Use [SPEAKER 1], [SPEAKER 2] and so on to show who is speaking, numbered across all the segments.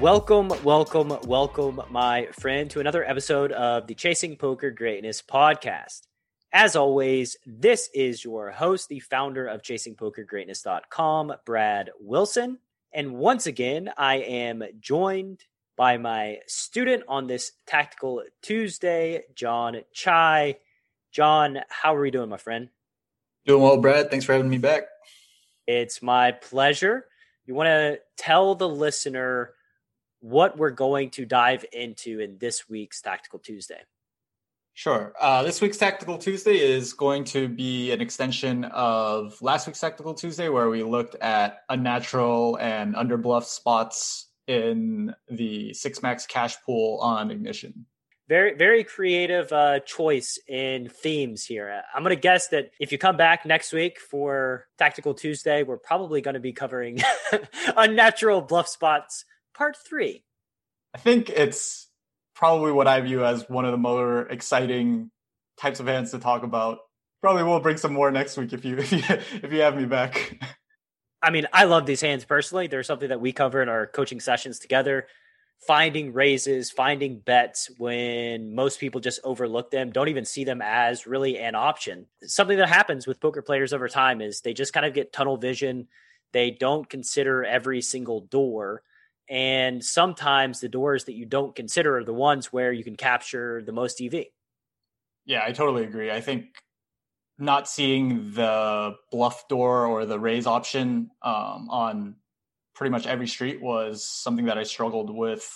[SPEAKER 1] Welcome, welcome, welcome, my friend, to another episode of the Chasing Poker Greatness podcast. As always, this is your host, the founder of chasingpokergreatness.com, Brad Wilson. And once again, I am joined by my student on this Tactical Tuesday, John Chai. John, how are we doing, my friend?
[SPEAKER 2] Doing well, Brad. Thanks for having me back.
[SPEAKER 1] It's my pleasure. You want to tell the listener what we're going to dive into in this week's Tactical Tuesday.
[SPEAKER 2] Sure. Uh, this week's Tactical Tuesday is going to be an extension of last week's Tactical Tuesday, where we looked at unnatural and underbluff spots in the six max cash pool on Ignition.
[SPEAKER 1] Very, very creative uh, choice in themes here. I'm going to guess that if you come back next week for Tactical Tuesday, we're probably going to be covering unnatural bluff spots part three.
[SPEAKER 2] I think it's probably what I view as one of the more exciting types of hands to talk about. Probably we'll bring some more next week if you if you if you have me back.
[SPEAKER 1] I mean, I love these hands personally. They're something that we cover in our coaching sessions together. Finding raises, finding bets when most people just overlook them, don't even see them as really an option. Something that happens with poker players over time is they just kind of get tunnel vision. They don't consider every single door and sometimes the doors that you don't consider are the ones where you can capture the most EV.
[SPEAKER 2] Yeah, I totally agree. I think not seeing the bluff door or the raise option um, on pretty much every street was something that I struggled with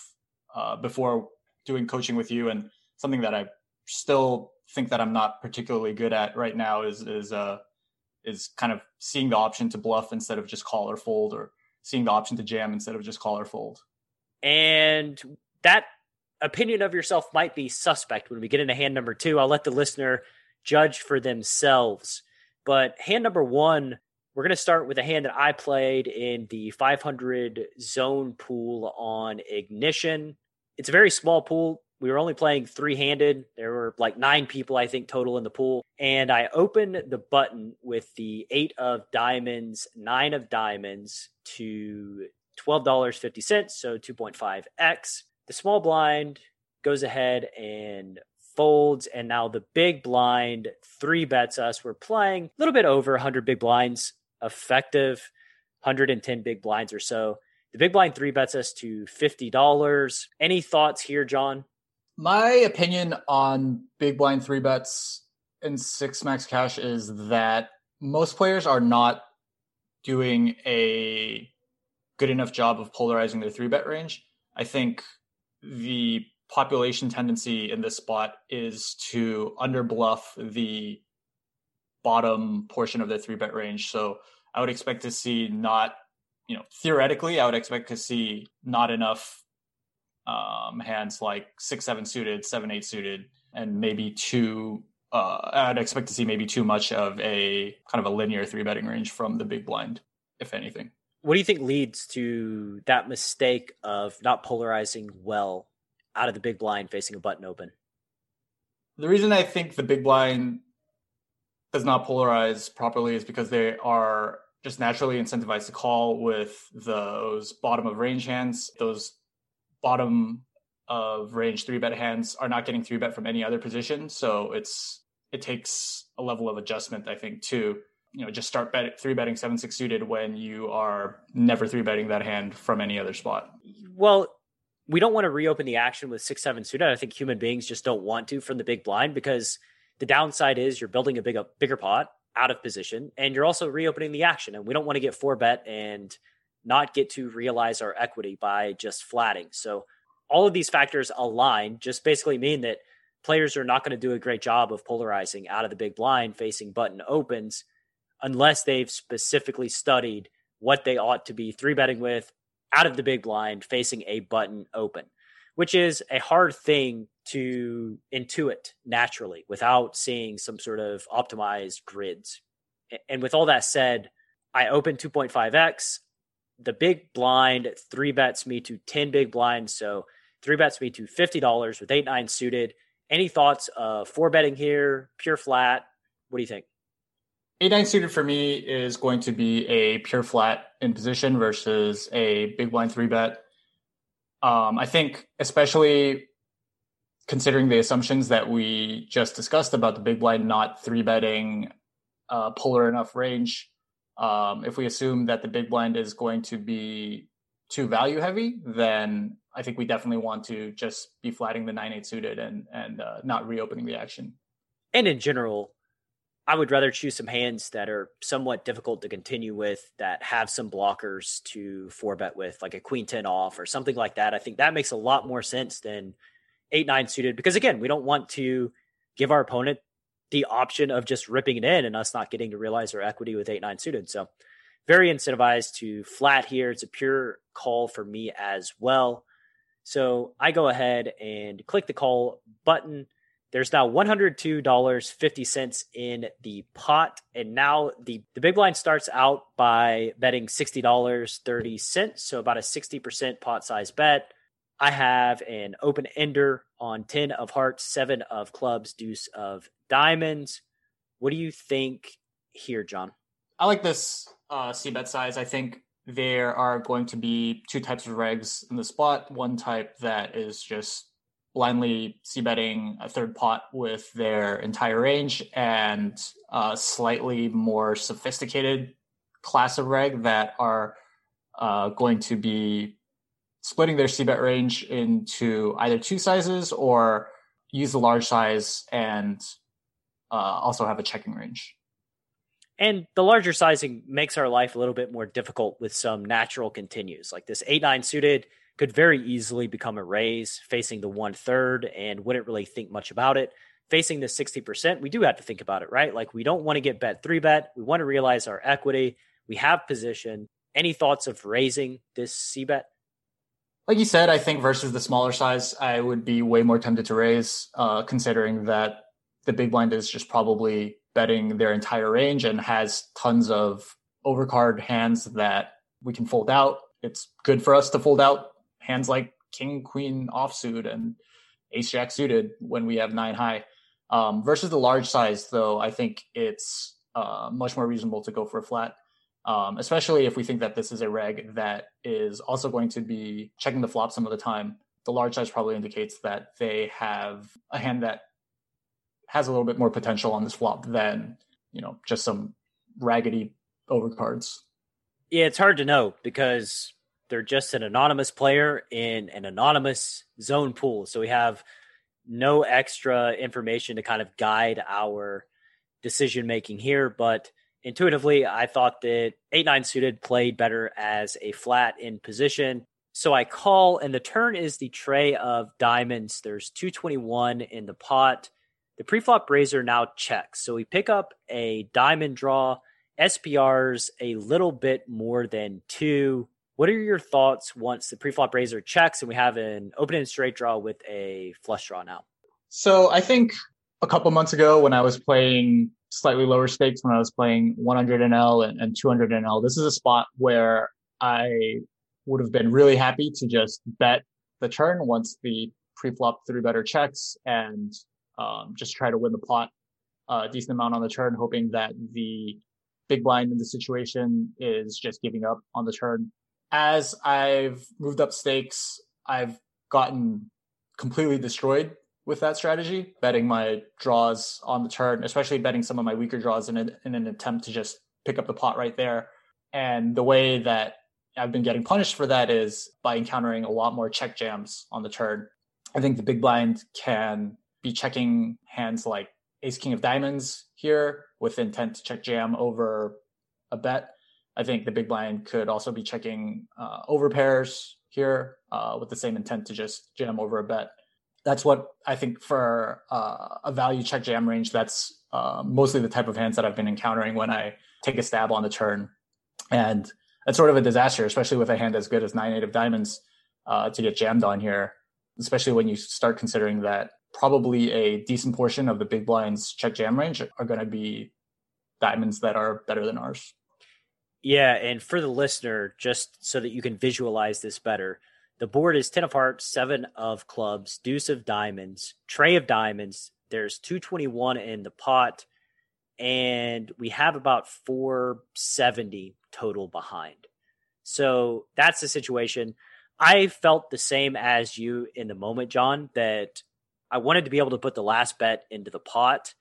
[SPEAKER 2] uh, before doing coaching with you, and something that I still think that I'm not particularly good at right now is is uh, is kind of seeing the option to bluff instead of just call or fold or seeing the option to jam instead of just call or fold.
[SPEAKER 1] And that opinion of yourself might be suspect when we get into hand number two. I'll let the listener judge for themselves. But hand number one, we're going to start with a hand that I played in the 500 zone pool on Ignition. It's a very small pool, we were only playing three handed. There were like nine people, I think, total in the pool. And I opened the button with the eight of diamonds, nine of diamonds to $12.50, so 2.5x. The small blind goes ahead and folds. And now the big blind three bets us. We're playing a little bit over 100 big blinds, effective 110 big blinds or so. The big blind three bets us to $50. Any thoughts here, John?
[SPEAKER 2] My opinion on big blind three bets and six max cash is that most players are not doing a good enough job of polarizing their three bet range. I think the population tendency in this spot is to underbluff the bottom portion of their three bet range. So I would expect to see not, you know, theoretically, I would expect to see not enough um, hands like six seven suited, seven eight suited, and maybe two. Uh, I'd expect to see maybe too much of a kind of a linear three betting range from the big blind, if anything.
[SPEAKER 1] What do you think leads to that mistake of not polarizing well out of the big blind facing a button open?
[SPEAKER 2] The reason I think the big blind does not polarize properly is because they are just naturally incentivized to call with those bottom of range hands, those bottom of range three bet hands are not getting three bet from any other position. So it's it takes a level of adjustment, I think, to you know just start bet three betting seven six suited when you are never three betting that hand from any other spot.
[SPEAKER 1] Well, we don't want to reopen the action with six seven suited. I think human beings just don't want to from the big blind because the downside is you're building a big bigger pot out of position and you're also reopening the action and we don't want to get four bet and not get to realize our equity by just flatting. So all of these factors align just basically mean that players are not going to do a great job of polarizing out of the big blind facing button opens unless they've specifically studied what they ought to be three betting with out of the big blind facing a button open which is a hard thing to intuit naturally without seeing some sort of optimized grids. And with all that said, I open 2.5x. The big blind three bets me to 10 big blinds. So three bets me to $50 with 8 9 suited. Any thoughts of four betting here, pure flat? What do you think?
[SPEAKER 2] 8 9 suited for me is going to be a pure flat in position versus a big blind three bet. Um, I think, especially considering the assumptions that we just discussed about the big blind not three betting uh, polar enough range, um, if we assume that the big blind is going to be too value heavy, then I think we definitely want to just be flatting the nine eight suited and and uh, not reopening the action.
[SPEAKER 1] And in general, I would rather choose some hands that are somewhat difficult to continue with, that have some blockers to four bet with, like a queen ten off or something like that. I think that makes a lot more sense than eight nine suited because again, we don't want to give our opponent the option of just ripping it in and us not getting to realize our equity with eight nine suited. So very incentivized to flat here. It's a pure call for me as well. So I go ahead and click the call button. There's now $102.50 in the pot. And now the, the big blind starts out by betting $60.30. So about a 60% pot size bet. I have an open ender on 10 of hearts, seven of clubs, deuce of diamonds. What do you think here, John?
[SPEAKER 2] I like this uh, C bet size. I think there are going to be two types of regs in the spot. One type that is just blindly c betting a third pot with their entire range, and a slightly more sophisticated class of reg that are uh, going to be splitting their c bet range into either two sizes or use the large size and uh, also have a checking range.
[SPEAKER 1] And the larger sizing makes our life a little bit more difficult with some natural continues. Like this 8 9 suited could very easily become a raise facing the one third and wouldn't really think much about it. Facing the 60%, we do have to think about it, right? Like we don't want to get bet three bet. We want to realize our equity. We have position. Any thoughts of raising this C bet?
[SPEAKER 2] Like you said, I think versus the smaller size, I would be way more tempted to raise, uh, considering that the big blind is just probably betting their entire range and has tons of overcard hands that we can fold out. It's good for us to fold out hands like king, queen offsuit and ace jack suited when we have nine high. Um, versus the large size, though, I think it's uh, much more reasonable to go for a flat, um, especially if we think that this is a reg that is also going to be checking the flop some of the time. The large size probably indicates that they have a hand that has a little bit more potential on this flop than you know just some raggedy overcards.
[SPEAKER 1] Yeah, it's hard to know because they're just an anonymous player in an anonymous zone pool, so we have no extra information to kind of guide our decision making here. But intuitively, I thought that eight nine suited played better as a flat in position. So I call, and the turn is the tray of diamonds. There's 221 in the pot. The preflop raiser now checks. So we pick up a diamond draw. SPR's a little bit more than two. What are your thoughts once the preflop raiser checks and we have an open and straight draw with a flush draw now?
[SPEAKER 2] So I think a couple months ago when I was playing slightly lower stakes, when I was playing 100 NL and, and 200 NL, this is a spot where I would have been really happy to just bet the turn once the preflop three better checks and um, just try to win the pot a decent amount on the turn, hoping that the big blind in the situation is just giving up on the turn. As I've moved up stakes, I've gotten completely destroyed with that strategy, betting my draws on the turn, especially betting some of my weaker draws in, a, in an attempt to just pick up the pot right there. And the way that I've been getting punished for that is by encountering a lot more check jams on the turn. I think the big blind can be checking hands like ace king of diamonds here with intent to check jam over a bet. I think the big blind could also be checking uh, over pairs here uh, with the same intent to just jam over a bet. That's what I think for uh, a value check jam range. That's uh, mostly the type of hands that I've been encountering when I take a stab on the turn, and that's sort of a disaster, especially with a hand as good as nine eight of diamonds uh, to get jammed on here especially when you start considering that probably a decent portion of the big blinds check jam range are going to be diamonds that are better than ours.
[SPEAKER 1] Yeah, and for the listener, just so that you can visualize this better, the board is 10 of hearts, 7 of clubs, deuce of diamonds, tray of diamonds. There's 221 in the pot, and we have about 470 total behind. So that's the situation. I felt the same as you in the moment, John, that I wanted to be able to put the last bet into the pot,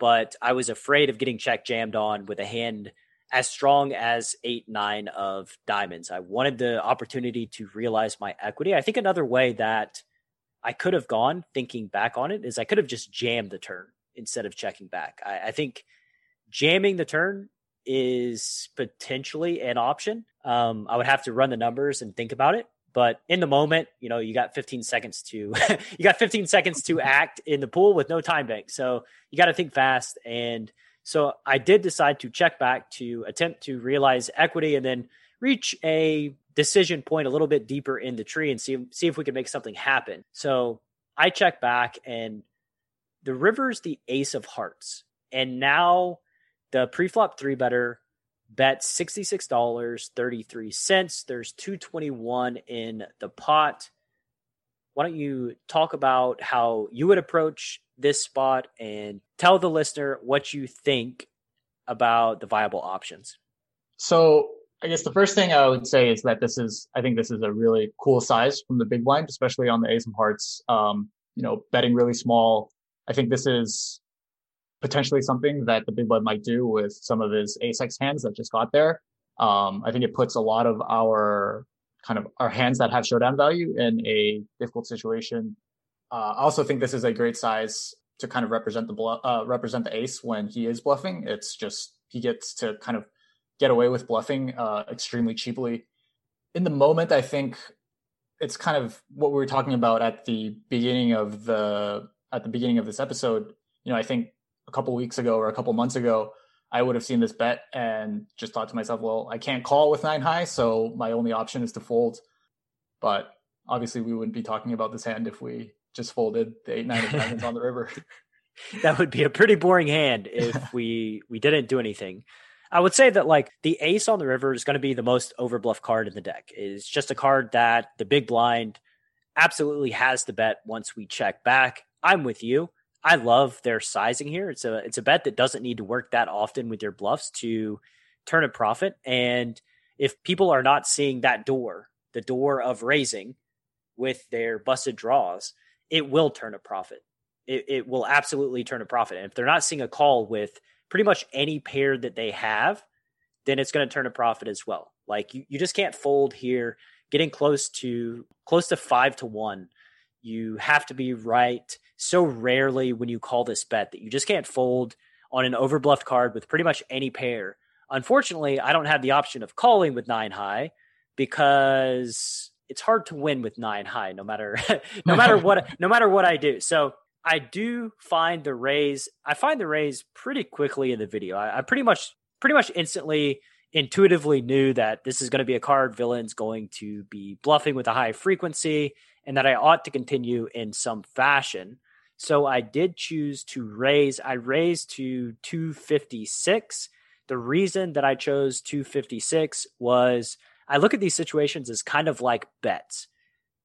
[SPEAKER 1] but I was afraid of getting check jammed on with a hand as strong as eight, nine of diamonds. I wanted the opportunity to realize my equity. I think another way that I could have gone thinking back on it is I could have just jammed the turn instead of checking back. I, I think jamming the turn is potentially an option. Um, I would have to run the numbers and think about it. But in the moment, you know, you got 15 seconds to you got 15 seconds to act in the pool with no time bank. So you got to think fast. And so I did decide to check back to attempt to realize equity and then reach a decision point a little bit deeper in the tree and see see if we could make something happen. So I check back and the river's the ace of hearts. And now the preflop three better bet $66.33. There's 221 in the pot. Why don't you talk about how you would approach this spot and tell the listener what you think about the viable options?
[SPEAKER 2] So, I guess the first thing I would say is that this is, I think this is a really cool size from the big blind, especially on the ace of hearts. Um, you know, betting really small. I think this is potentially something that the big blind might do with some of his ace x hands that just got there. Um, I think it puts a lot of our kind of our hands that have showdown value in a difficult situation. Uh, I also think this is a great size to kind of represent the bluff, uh, represent the ace when he is bluffing. It's just he gets to kind of get away with bluffing uh, extremely cheaply. In the moment, I think it's kind of what we were talking about at the beginning of the at the beginning of this episode. You know, I think a couple weeks ago or a couple months ago, I would have seen this bet and just thought to myself, well, I can't call with nine high, so my only option is to fold. But obviously, we wouldn't be talking about this hand if we just folded the eight nine of diamonds on the river.
[SPEAKER 1] that would be a pretty boring hand if we we didn't do anything. I would say that like the ace on the river is going to be the most overbluff card in the deck. It's just a card that the big blind absolutely has the bet once we check back. I'm with you. I love their sizing here. It's a it's a bet that doesn't need to work that often with your bluffs to turn a profit. And if people are not seeing that door, the door of raising with their busted draws, it will turn a profit. It, it will absolutely turn a profit. And if they're not seeing a call with pretty much any pair that they have, then it's going to turn a profit as well. Like you, you just can't fold here. Getting close to close to five to one, you have to be right so rarely when you call this bet that you just can't fold on an overbluffed card with pretty much any pair. Unfortunately, I don't have the option of calling with nine high because it's hard to win with nine high no matter no matter what no matter what I do. So I do find the raise I find the raise pretty quickly in the video. I, I pretty much pretty much instantly intuitively knew that this is going to be a card villain's going to be bluffing with a high frequency and that I ought to continue in some fashion. So I did choose to raise. I raised to 256. The reason that I chose 256 was I look at these situations as kind of like bets.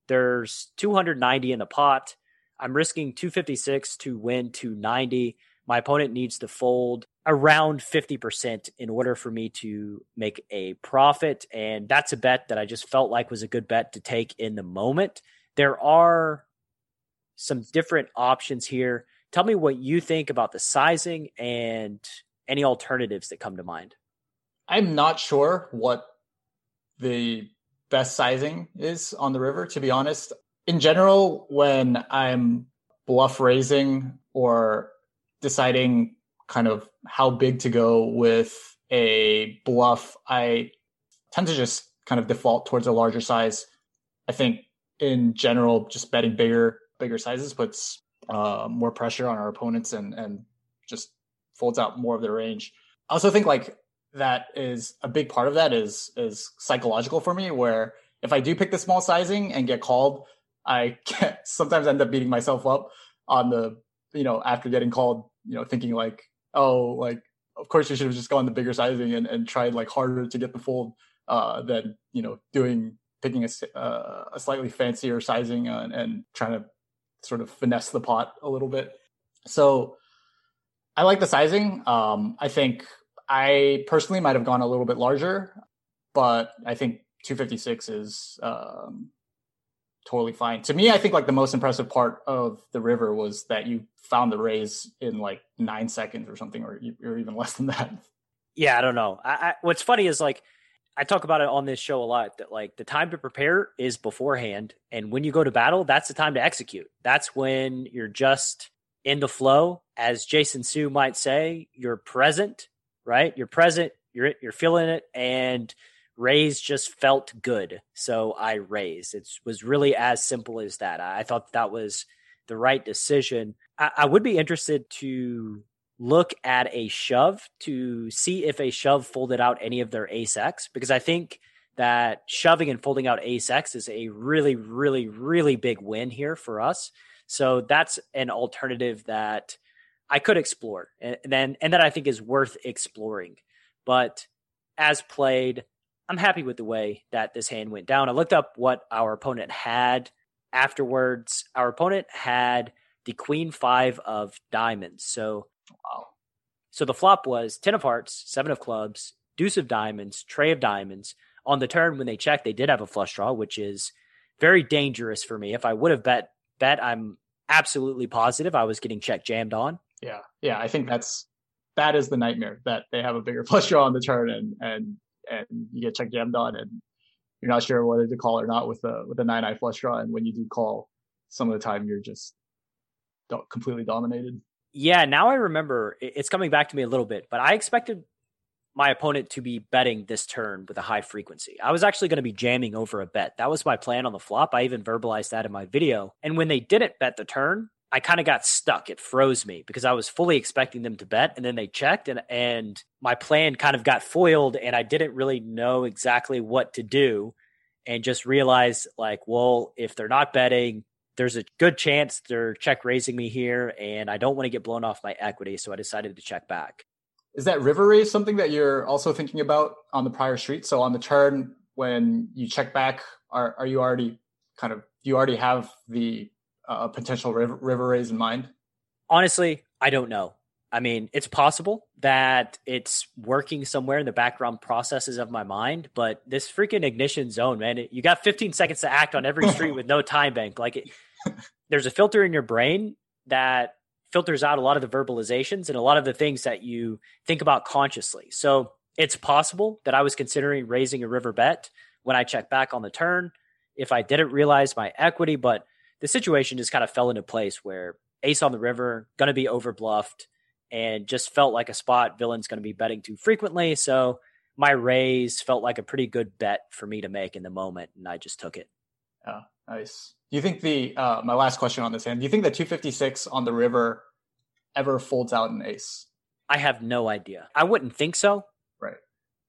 [SPEAKER 1] There's 290 in the pot. I'm risking 256 to win 290. My opponent needs to fold around 50% in order for me to make a profit. And that's a bet that I just felt like was a good bet to take in the moment. There are some different options here. Tell me what you think about the sizing and any alternatives that come to mind.
[SPEAKER 2] I'm not sure what the best sizing is on the river, to be honest. In general, when I'm bluff raising or deciding kind of how big to go with a bluff, I tend to just kind of default towards a larger size. I think in general, just betting bigger bigger sizes puts uh, more pressure on our opponents and and just folds out more of their range. I also think like that is a big part of that is is psychological for me where if I do pick the small sizing and get called, I can sometimes end up beating myself up on the you know after getting called, you know, thinking like, oh, like of course you should have just gone the bigger sizing and, and tried like harder to get the fold uh, than you know doing picking a, uh, a slightly fancier sizing and, and trying to sort of finesse the pot a little bit. So I like the sizing. Um, I think I personally might have gone a little bit larger, but I think 256 is um, totally fine. To me, I think like the most impressive part of the river was that you found the raise in like nine seconds or something, or, or even less than that.
[SPEAKER 1] Yeah, I don't know. I, I, what's funny is like I talk about it on this show a lot that like the time to prepare is beforehand, and when you go to battle, that's the time to execute. That's when you're just in the flow, as Jason Sue might say. You're present, right? You're present. You're you're feeling it, and raise just felt good, so I raised. It was really as simple as that. I thought that was the right decision. I, I would be interested to look at a shove to see if a shove folded out any of their ace X because I think that shoving and folding out ace X is a really, really, really big win here for us. So that's an alternative that I could explore and then and that I think is worth exploring. But as played, I'm happy with the way that this hand went down. I looked up what our opponent had afterwards. Our opponent had the queen five of diamonds. So Wow. So the flop was 10 of hearts, seven of clubs, deuce of diamonds, trey of diamonds. On the turn, when they checked, they did have a flush draw, which is very dangerous for me. If I would have bet, bet, I'm absolutely positive I was getting check jammed on.
[SPEAKER 2] Yeah. Yeah. I think that's, that is the nightmare that they have a bigger flush draw on the turn and, and, and you get check jammed on and you're not sure whether to call or not with a, with a nine eye flush draw. And when you do call, some of the time you're just completely dominated.
[SPEAKER 1] Yeah, now I remember it's coming back to me a little bit, but I expected my opponent to be betting this turn with a high frequency. I was actually going to be jamming over a bet. That was my plan on the flop. I even verbalized that in my video. And when they didn't bet the turn, I kind of got stuck. It froze me because I was fully expecting them to bet and then they checked and and my plan kind of got foiled and I didn't really know exactly what to do and just realized like, well, if they're not betting, there's a good chance they're check raising me here, and I don't want to get blown off my equity, so I decided to check back.
[SPEAKER 2] Is that river raise something that you're also thinking about on the prior street? So on the turn, when you check back, are are you already kind of do you already have the uh, potential river, river raise in mind?
[SPEAKER 1] Honestly, I don't know. I mean, it's possible that it's working somewhere in the background processes of my mind, but this freaking ignition zone, man, it, you got 15 seconds to act on every street with no time bank. Like, it, there's a filter in your brain that filters out a lot of the verbalizations and a lot of the things that you think about consciously. So it's possible that I was considering raising a river bet when I check back on the turn if I didn't realize my equity, but the situation just kind of fell into place where ace on the river, going to be overbluffed, and just felt like a spot villain's going to be betting too frequently. So my raise felt like a pretty good bet for me to make in the moment, and I just took it.
[SPEAKER 2] Yeah, nice. Do you think the uh, my last question on this hand? Do you think the 256 on the river ever folds out an ace?
[SPEAKER 1] I have no idea. I wouldn't think so.
[SPEAKER 2] Right.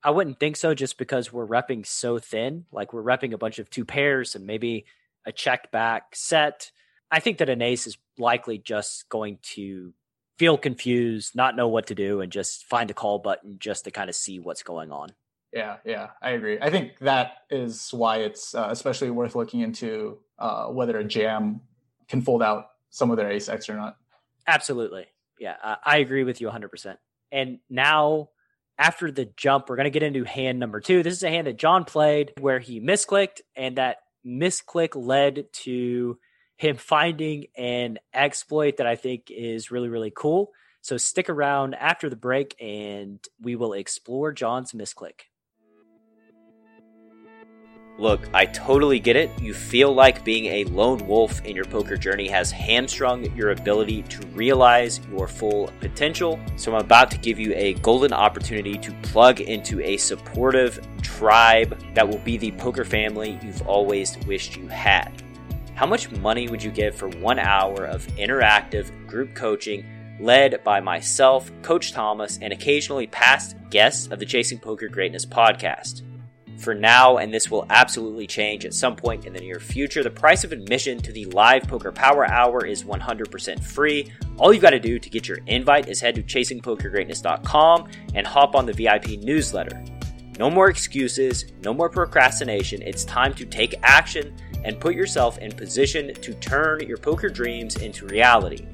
[SPEAKER 1] I wouldn't think so just because we're repping so thin. Like we're repping a bunch of two pairs and maybe a check back set. I think that an ace is likely just going to feel confused, not know what to do, and just find the call button just to kind of see what's going on.
[SPEAKER 2] Yeah, yeah, I agree. I think that is why it's uh, especially worth looking into uh, whether a jam can fold out some of their ace or not.
[SPEAKER 1] Absolutely. Yeah, I, I agree with you 100%. And now, after the jump, we're going to get into hand number two. This is a hand that John played where he misclicked, and that misclick led to him finding an exploit that I think is really, really cool. So stick around after the break and we will explore John's misclick. Look, I totally get it. You feel like being a lone wolf in your poker journey has hamstrung your ability to realize your full potential. So, I'm about to give you a golden opportunity to plug into a supportive tribe that will be the poker family you've always wished you had. How much money would you give for one hour of interactive group coaching led by myself, Coach Thomas, and occasionally past guests of the Chasing Poker Greatness podcast? For now, and this will absolutely change at some point in the near future. The price of admission to the live Poker Power Hour is 100% free. All you've got to do to get your invite is head to chasingpokergreatness.com and hop on the VIP newsletter. No more excuses, no more procrastination. It's time to take action and put yourself in position to turn your poker dreams into reality.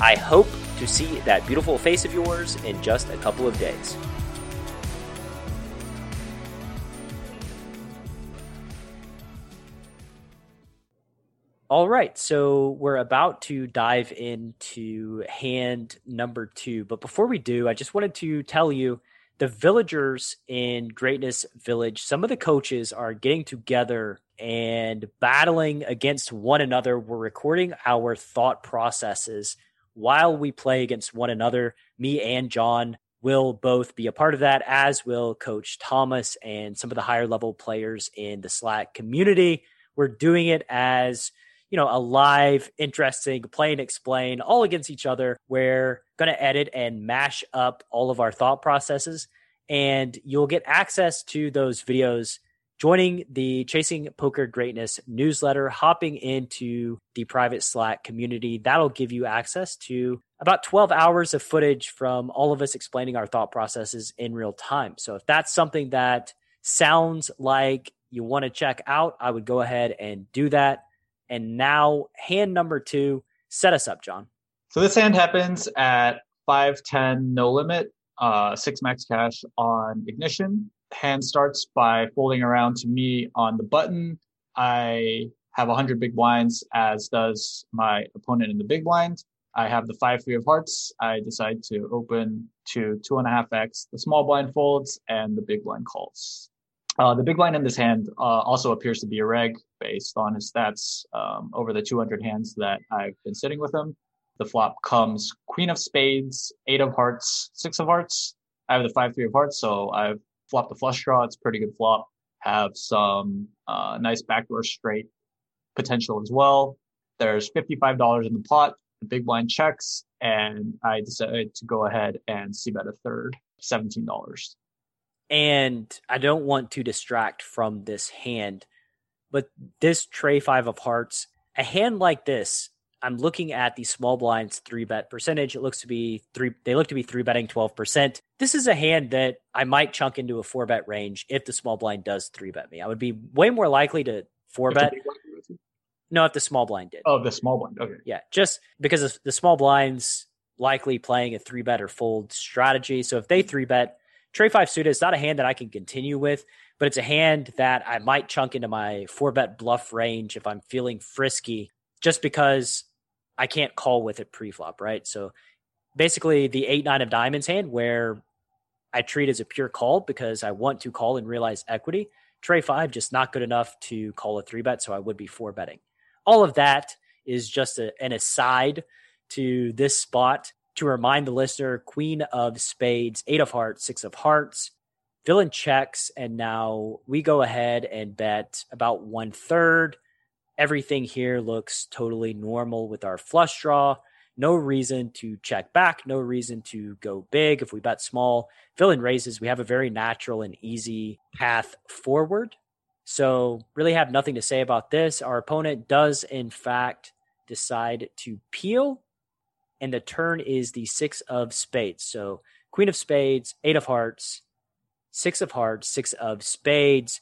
[SPEAKER 1] I hope to see that beautiful face of yours in just a couple of days. All right, so we're about to dive into hand number two. But before we do, I just wanted to tell you the villagers in Greatness Village, some of the coaches are getting together and battling against one another. We're recording our thought processes while we play against one another. Me and John will both be a part of that, as will Coach Thomas and some of the higher level players in the Slack community. We're doing it as you know, a live, interesting play and explain all against each other. We're going to edit and mash up all of our thought processes, and you'll get access to those videos joining the Chasing Poker Greatness newsletter, hopping into the private Slack community. That'll give you access to about 12 hours of footage from all of us explaining our thought processes in real time. So if that's something that sounds like you want to check out, I would go ahead and do that. And now, hand number two, set us up, John.
[SPEAKER 2] So this hand happens at 510 no limit, uh, six max cash on ignition. Hand starts by folding around to me on the button. I have 100 big blinds, as does my opponent in the big blind. I have the five three of hearts. I decide to open to two and a half x. The small blind folds and the big blind calls. Uh, the big blind in this hand uh, also appears to be a reg based on his stats um, over the 200 hands that I've been sitting with him. The flop comes queen of spades, eight of hearts, six of hearts. I have the five, three of hearts, so I've flopped the flush draw. It's pretty good flop. Have some uh, nice backdoor straight potential as well. There's $55 in the pot. The big blind checks, and I decided to go ahead and C bet a third, $17.
[SPEAKER 1] And I don't want to distract from this hand, but this tray five of hearts, a hand like this, I'm looking at the small blinds three bet percentage. It looks to be three, they look to be three betting 12%. This is a hand that I might chunk into a four bet range if the small blind does three bet me. I would be way more likely to four bet. No, if the small blind did.
[SPEAKER 2] Oh, the small blind. Okay.
[SPEAKER 1] Yeah. Just because the small blinds likely playing a three bet or fold strategy. So if they three bet, Tray five suited is not a hand that I can continue with, but it's a hand that I might chunk into my four bet bluff range if I'm feeling frisky, just because I can't call with it pre-flop, right? So basically the eight nine of diamonds hand where I treat as a pure call because I want to call and realize equity. Trey five just not good enough to call a three bet, so I would be four betting. All of that is just a, an aside to this spot to remind the listener, Queen of Spades, Eight of Hearts, Six of Hearts, villain checks, and now we go ahead and bet about one third. Everything here looks totally normal with our flush draw. No reason to check back, no reason to go big. If we bet small, villain raises, we have a very natural and easy path forward. So, really have nothing to say about this. Our opponent does, in fact, decide to peel and the turn is the six of spades. So queen of spades, eight of hearts, six of hearts, six of spades.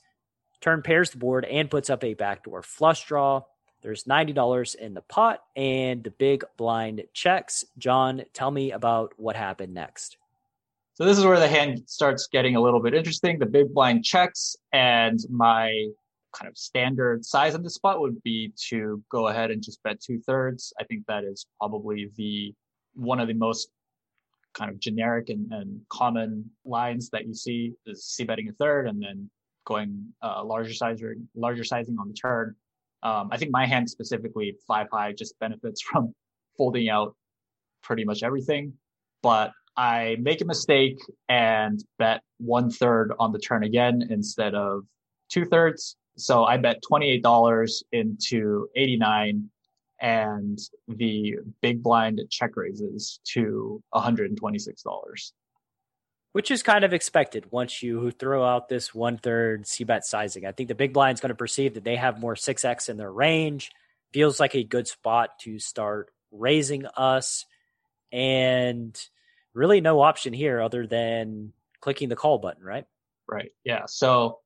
[SPEAKER 1] Turn pairs the board and puts up a backdoor flush draw. There's $90 in the pot and the big blind checks. John, tell me about what happened next.
[SPEAKER 2] So this is where the hand starts getting a little bit interesting. The big blind checks and my kind of standard size on the spot would be to go ahead and just bet two thirds. I think that is probably the one of the most kind of generic and, and common lines that you see is c betting a third and then going uh, larger sizer, larger sizing on the turn. Um, I think my hand specifically five high just benefits from folding out pretty much everything, but I make a mistake and bet one third on the turn again instead of two thirds. So I bet $28 into 89 and the big blind check raises to $126.
[SPEAKER 1] which is kind of expected once you throw out this one third C bet sizing. I think the big blind's going to perceive that they have more 6x in their range. Feels like a good spot to start raising us. And really no option here other than clicking the call button, right?
[SPEAKER 2] Right. Yeah. So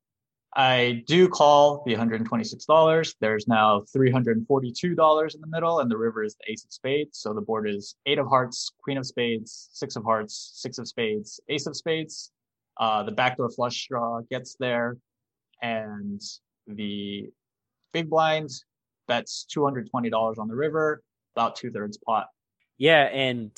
[SPEAKER 2] I do call the $126. There's now $342 in the middle, and the river is the ace of spades. So the board is eight of hearts, queen of spades, six of hearts, six of spades, ace of spades. Uh, the backdoor flush draw gets there, and the big blind bets $220 on the river, about two thirds pot.
[SPEAKER 1] Yeah. And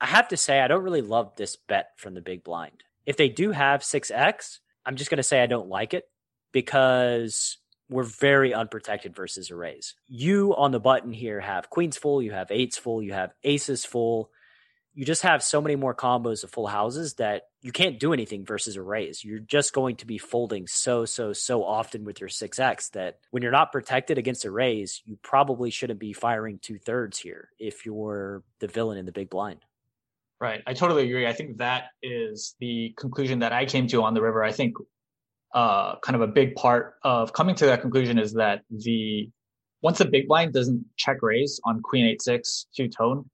[SPEAKER 1] I have to say, I don't really love this bet from the big blind. If they do have 6X, I'm just going to say I don't like it because we're very unprotected versus a raise. You on the button here have queens full, you have eights full, you have aces full. You just have so many more combos of full houses that you can't do anything versus a raise. You're just going to be folding so, so, so often with your 6X that when you're not protected against a raise, you probably shouldn't be firing two thirds here if you're the villain in the big blind.
[SPEAKER 2] Right. I totally agree. I think that is the conclusion that I came to on the river. I think uh, kind of a big part of coming to that conclusion is that the once the big blind doesn't check raise on queen eight six two tone,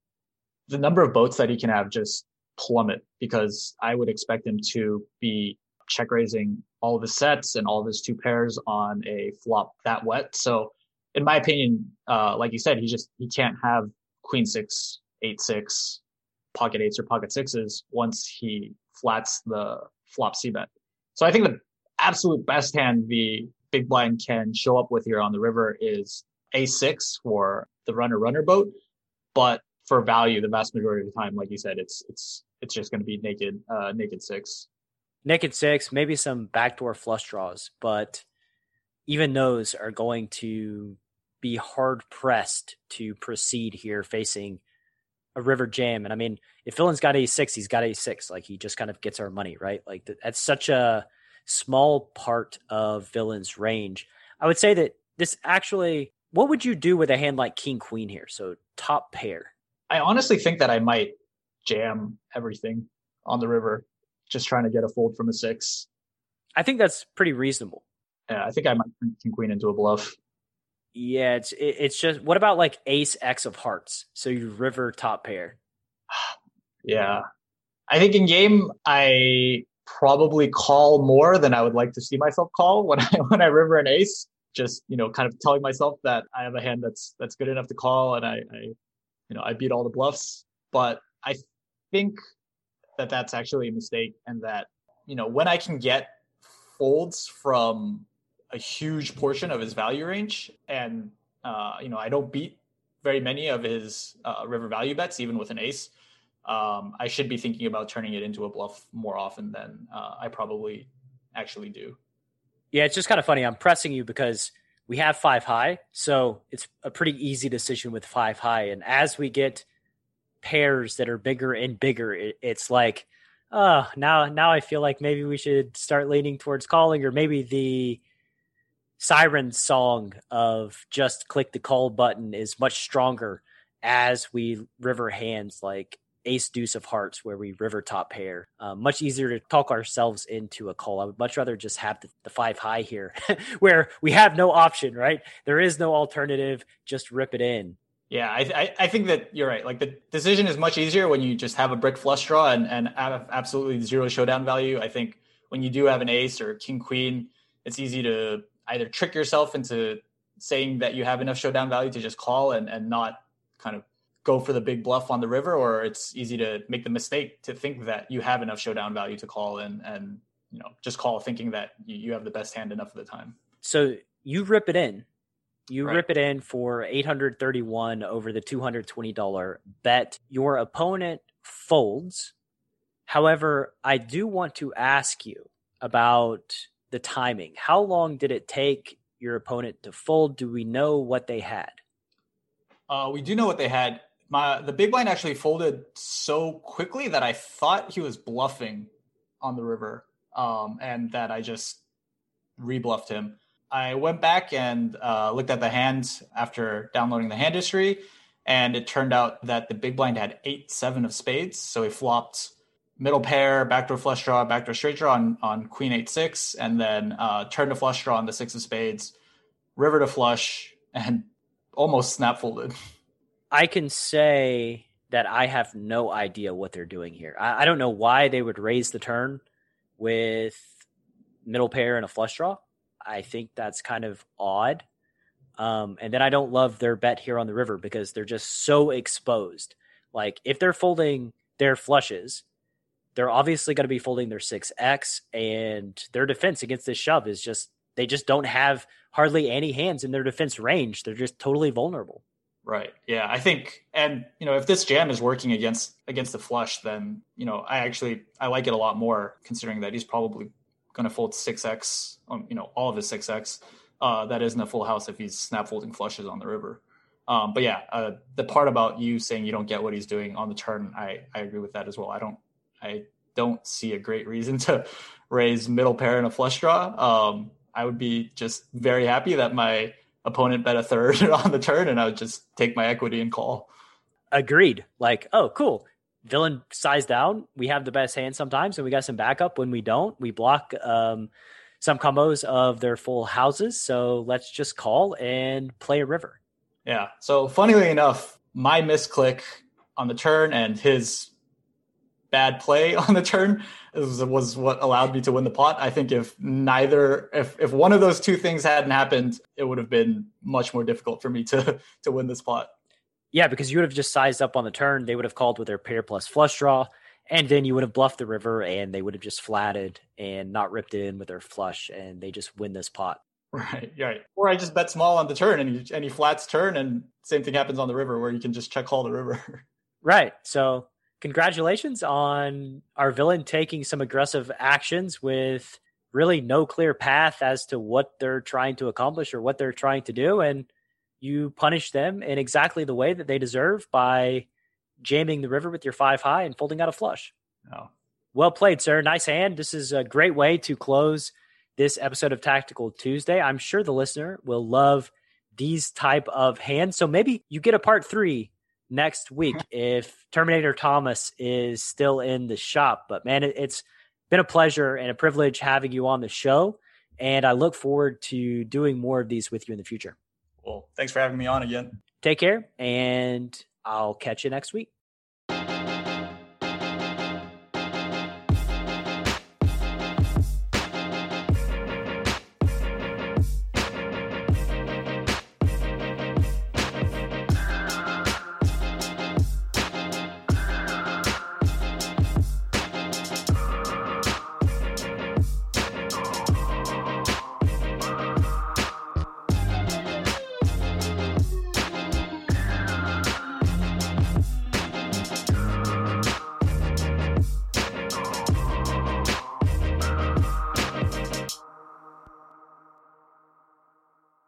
[SPEAKER 2] the number of boats that he can have just plummet because I would expect him to be check raising all of his sets and all of his two pairs on a flop that wet. So in my opinion, uh, like you said, he just he can't have queen six, eight six, pocket eights or pocket sixes once he flats the flop C bet. So I think the absolute best hand the big blind can show up with here on the river is A6 for the runner runner boat. But for value, the vast majority of the time, like you said, it's it's it's just going to be naked uh, naked six.
[SPEAKER 1] Naked six, maybe some backdoor flush draws, but even those are going to be hard pressed to proceed here facing a river jam. And I mean, if Villain's got a six, he's got a six. Like he just kind of gets our money, right? Like that's such a small part of Villain's range. I would say that this actually, what would you do with a hand like King Queen here? So top pair.
[SPEAKER 2] I honestly think that I might jam everything on the river, just trying to get a fold from a six.
[SPEAKER 1] I think that's pretty reasonable.
[SPEAKER 2] Yeah, I think I might turn King Queen into a bluff.
[SPEAKER 1] Yeah, it's it, it's just what about like Ace X of Hearts? So you river top pair.
[SPEAKER 2] yeah, I think in game I probably call more than I would like to see myself call when I when I river an ace. Just you know, kind of telling myself that I have a hand that's that's good enough to call, and I, I you know I beat all the bluffs. But I think that that's actually a mistake, and that you know when I can get folds from a huge portion of his value range, and uh, you know I don't beat very many of his uh, river value bets, even with an ace. Um, I should be thinking about turning it into a bluff more often than uh, I probably actually do.
[SPEAKER 1] Yeah, it's just kind of funny. I'm pressing you because we have five high, so it's a pretty easy decision with five high. And as we get pairs that are bigger and bigger, it, it's like, oh, now now I feel like maybe we should start leaning towards calling, or maybe the siren song of just click the call button is much stronger as we river hands like ace deuce of hearts where we river top pair. Uh, much easier to talk ourselves into a call. I would much rather just have the, the five high here where we have no option right? There is no alternative. Just rip it in.
[SPEAKER 2] Yeah I, I, I think that you're right. Like the decision is much easier when you just have a brick flush draw and, and have absolutely zero showdown value. I think when you do have an ace or king queen it's easy to either trick yourself into saying that you have enough showdown value to just call and, and not kind of go for the big bluff on the river, or it's easy to make the mistake to think that you have enough showdown value to call and and you know just call thinking that you have the best hand enough of the time.
[SPEAKER 1] So you rip it in. You right. rip it in for 831 over the $220 bet. Your opponent folds. However, I do want to ask you about the timing. How long did it take your opponent to fold? Do we know what they had?
[SPEAKER 2] Uh, we do know what they had. My the big blind actually folded so quickly that I thought he was bluffing on the river, um, and that I just rebluffed him. I went back and uh, looked at the hands after downloading the hand history, and it turned out that the big blind had eight seven of spades, so he flopped middle pair, backdoor flush draw, backdoor straight draw on, on queen eight six, and then uh, turn to flush draw on the six of spades, river to flush, and almost snap folded.
[SPEAKER 1] I can say that I have no idea what they're doing here. I, I don't know why they would raise the turn with middle pair and a flush draw. I think that's kind of odd. Um, and then I don't love their bet here on the river because they're just so exposed. Like if they're folding their flushes, they're obviously going to be folding their 6x and their defense against this shove is just they just don't have hardly any hands in their defense range. They're just totally vulnerable.
[SPEAKER 2] Right. Yeah, I think and you know, if this jam is working against against the flush, then, you know, I actually I like it a lot more considering that he's probably going to fold 6x, um, you know, all of his 6x. Uh, that isn't a full house if he's snap folding flushes on the river. Um, but yeah, uh, the part about you saying you don't get what he's doing on the turn, I, I agree with that as well. I don't I don't see a great reason to raise middle pair and a flush draw. Um, I would be just very happy that my opponent bet a third on the turn, and I would just take my equity and call.
[SPEAKER 1] Agreed. Like, oh, cool. Villain size down. We have the best hand sometimes, and we got some backup when we don't. We block um, some combos of their full houses. So let's just call and play a river.
[SPEAKER 2] Yeah. So funnily enough, my misclick on the turn and his bad play on the turn was, was what allowed me to win the pot. I think if neither, if if one of those two things hadn't happened, it would have been much more difficult for me to to win this pot.
[SPEAKER 1] Yeah, because you would have just sized up on the turn. They would have called with their pair plus flush draw, and then you would have bluffed the river, and they would have just flatted and not ripped it in with their flush, and they just win this pot.
[SPEAKER 2] Right, right. Or I just bet small on the turn, and he, and he flats turn, and same thing happens on the river, where you can just check call the river.
[SPEAKER 1] Right. So congratulations on our villain taking some aggressive actions with really no clear path as to what they're trying to accomplish or what they're trying to do. And you punish them in exactly the way that they deserve by jamming the river with your five high and folding out a flush.
[SPEAKER 2] Oh.
[SPEAKER 1] Well played, sir. Nice hand. This is a great way to close this episode of Tactical Tuesday. I'm sure the listener will love these type of hands. So maybe you get a part three next week if Terminator Thomas is still in the shop. But man, it, has been a pleasure and a privilege having you on the show. And I look forward to doing more of these with you in the future.
[SPEAKER 2] Well, thanks for having me on again.
[SPEAKER 1] Take care, and I'll catch you next week.